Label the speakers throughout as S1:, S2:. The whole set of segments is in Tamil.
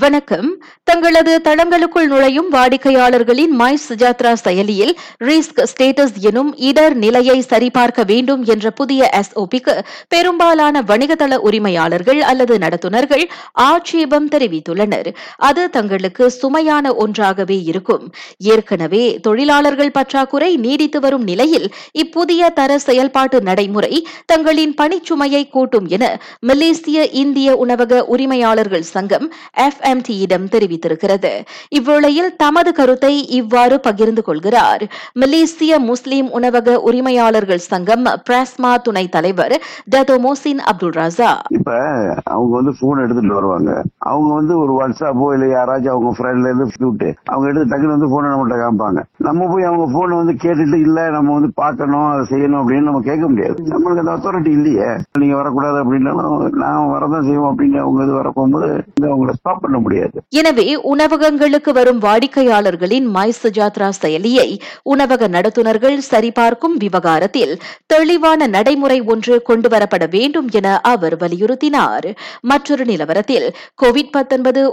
S1: வணக்கம். தங்களது தளங்களுக்குள் நுழையும் வாடிக்கையாளர்களின் மை சுஜாத்ரா செயலியில் ரிஸ்க் ஸ்டேட்டஸ் எனும் இடர் நிலையை சரிபார்க்க வேண்டும் என்ற புதிய எஸ்ஓபிக்கு பெரும்பாலான வணிகதள உரிமையாளர்கள் அல்லது நடத்துனர்கள் ஆட்சேபம் தெரிவித்துள்ளனர். அது தங்களுக்கு சுமையான ஒன்றாகவே இருக்கும். ஏற்கனவே தொழிலாளர்கள் பற்றாக்குறை நீடித்து வரும் நிலையில் இப்புதிய தர செயல்பாட்டு நடைமுறை தங்களின் பணிச்சுமையை கூட்டும் என மலேசிய இந்திய உணவக உரிமையாளர்கள் சங்கம் எஃப் எஃப்எம்டியிடம் தெரிவித்திருக்கிறது. இவ்வேளையில் தமது கருத்தை இவ்வாறு பகிர்ந்து கொள்கிறார். மலேசிய முஸ்லிம் உணவக உரிமையாளர்கள் சங்கம் பிராஸ்மா துணைத் தலைவர் டதோ மோசின் அப்துல் ராசா.
S2: இப்ப அவங்க வந்து போன் எடுத்துட்டு வருவாங்க. அவங்க வந்து ஒரு வாட்ஸ்அப்போ இல்ல யாராச்சும் அவங்க ஃப்ரெண்ட்ல இருந்து விட்டு அவங்க எடுத்து டக்குனு வந்து போனை நம்மகிட்ட காமிப்பாங்க. நம்ம போய் அவங்க போன் வந்து கேட்டுட்டு இல்ல நம்ம வந்து பார்க்கணும் அதை செய்யணும் அப்படின்னு நம்ம கேட்க முடியாது. நம்மளுக்கு அந்த அத்தாரிட்டி இல்லையே. நீங்க வரக்கூடாது அப்படின்னாலும் நான் வரதான் செய்வோம் அப்படின்னு அவங்க இது வர போகும்போது அவங்கள ஸ்டாப் பண்ண முடியாது.
S1: எனவே உணவகங்களுக்கு வரும் வாடிக்கையாளர்களின் மை சுஜாத்ரா செயலியை உணவக நடத்துனர்கள் சரிபார்க்கும் விவகாரத்தில் தெளிவான நடைமுறை ஒன்று கொண்டுவரப்பட வேண்டும் என அவர் வலியுறுத்தினார். மற்றொரு நிலவரத்தில் கோவிட்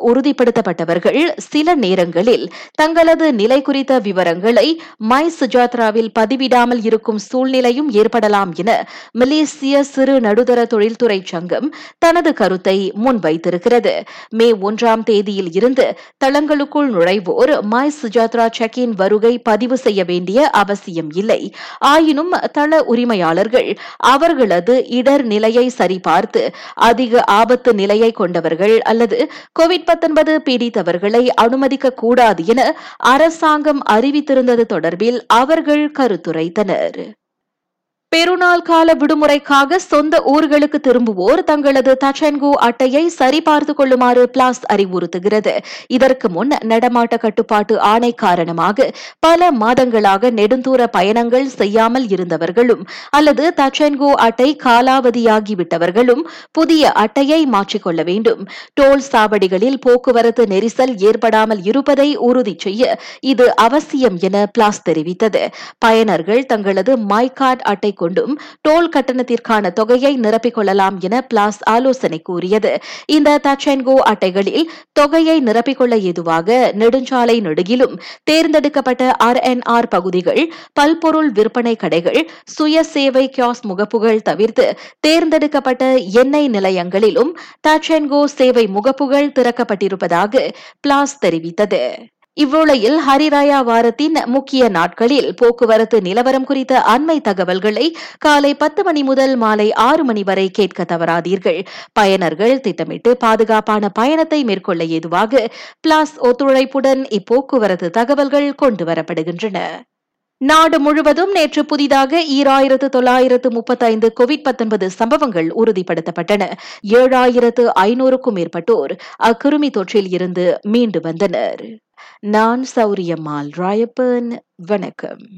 S1: உறுதிப்படுத்தப்பட்டவர்கள் சில நேரங்களில் தங்களது நிலை குறித்த விவரங்களை மை சுஜாத்ராவில் பதிவிடாமல் இருக்கும் சூழ்நிலையும் ஏற்படலாம் என மலேசிய சிறு நடுத்தர தொழில்துறை சங்கம் தனது கருத்தை முன்வைத்திருக்கிறது. மே ஒன்றாம் தேதியில் இருந்து தளங்களுக்குள் நுழைவோர் மை சுஜாத்ரா செக்கின் வருகை பதிவு செய்ய வேண்டிய அவசியம் இல்லை. ஆயினும் தள உரிமையாளர்கள் அவர்களது இடர் நிலையை சரிபார்த்து அதிக ஆபத்து நிலையை கொண்டவர்கள் அல்லது கோவிட் பீடித்தவர்களை அனுமதிக்க கூடாது என அரசாங்கம் அறிவித்திருந்தது தொடர்பில் அவர்கள் கருத்துரைத்தனர். பெருநாள் கால விடுமுறைக்காக சொந்த ஊர்களுக்கு திரும்புவோர் தங்களது தச்சன்கோ அட்டையை சரிபார்த்துக் கொள்ளுமாறு பிளாஸ் அறிவுறுத்துகிறது. இதற்கு முன் நடமாட்ட கட்டுப்பாட்டு ஆணை காரணமாக பல மாதங்களாக நெடுந்தூர பயணங்கள் செய்யாமல் இருந்தவர்களும் அல்லது தச்சன்கோ அட்டை காலாவதியாகிவிட்டவர்களும் புதிய அட்டையை மாற்றிக்கொள்ள வேண்டும். டோல் சாவடிகளில் போக்குவரத்து நெரிசல் ஏற்படாமல் இருப்பதை உறுதி செய்ய இது அவசியம் என பிளாஸ் தெரிவித்தது. பயனர்கள் தங்களது மை கார்டு அட்டை கொண்டும் டோல் கட்டணத்திற்கான தொகையை நிரப்பிக் கொள்ளலாம் என பிளாஸ் ஆலோசனை கூறியது. இந்த தச்சென்கோ அட்டைகளில் தொகையை நிரப்பிக் கொள்ள ஏதுவாக நெடுஞ்சாலை நெடுகிலும் தேர்ந்தெடுக்கப்பட்ட ஆர் என் ஆர் பகுதிகள் பல்பொருள் விற்பனை கடைகள் சுய சேவை கியாஸ் முகப்புகள் தவிர்த்து தேர்ந்தெடுக்கப்பட்ட எண்ணெய் நிலையங்களிலும் தச்சென்கோ சேவை முகப்புகள் திறக்கப்பட்டிருப்பதாக பிளாஸ் தெரிவித்தது. இவ்வுளையில் ஹரிராயா வாரத்தின் முக்கிய நாட்களில் போக்குவரத்து நிலவரம் குறித்த அண்மை தகவல்களை காலை பத்து மணி முதல் மாலை ஆறு மணி வரை கேட்க தவறாதீர்கள். பயனர்கள் திட்டமிட்டு பாதுகாப்பான பயணத்தை மேற்கொள்ள ஏதுவாக பிளாஸ் ஒத்துழைப்புடன் இப்போக்குவரத்து தகவல்கள் கொண்டுவரப்படுகின்றன நாடு முழுவதும் நேற்று புதிதாக ஈராயிரத்து தொள்ளாயிரத்து முப்பத்தைந்து கோவிட் பத்தொன்பது சம்பவங்கள் உறுதிப்படுத்தப்பட்டன. ஏழாயிரத்து ஐநூறுக்கும் மேற்பட்டோர் அக்கிருமி தொற்றில் இருந்து மீண்டு வந்தனர். நான் சௌரியம்மாள் ராயப்பன் வணக்கம்.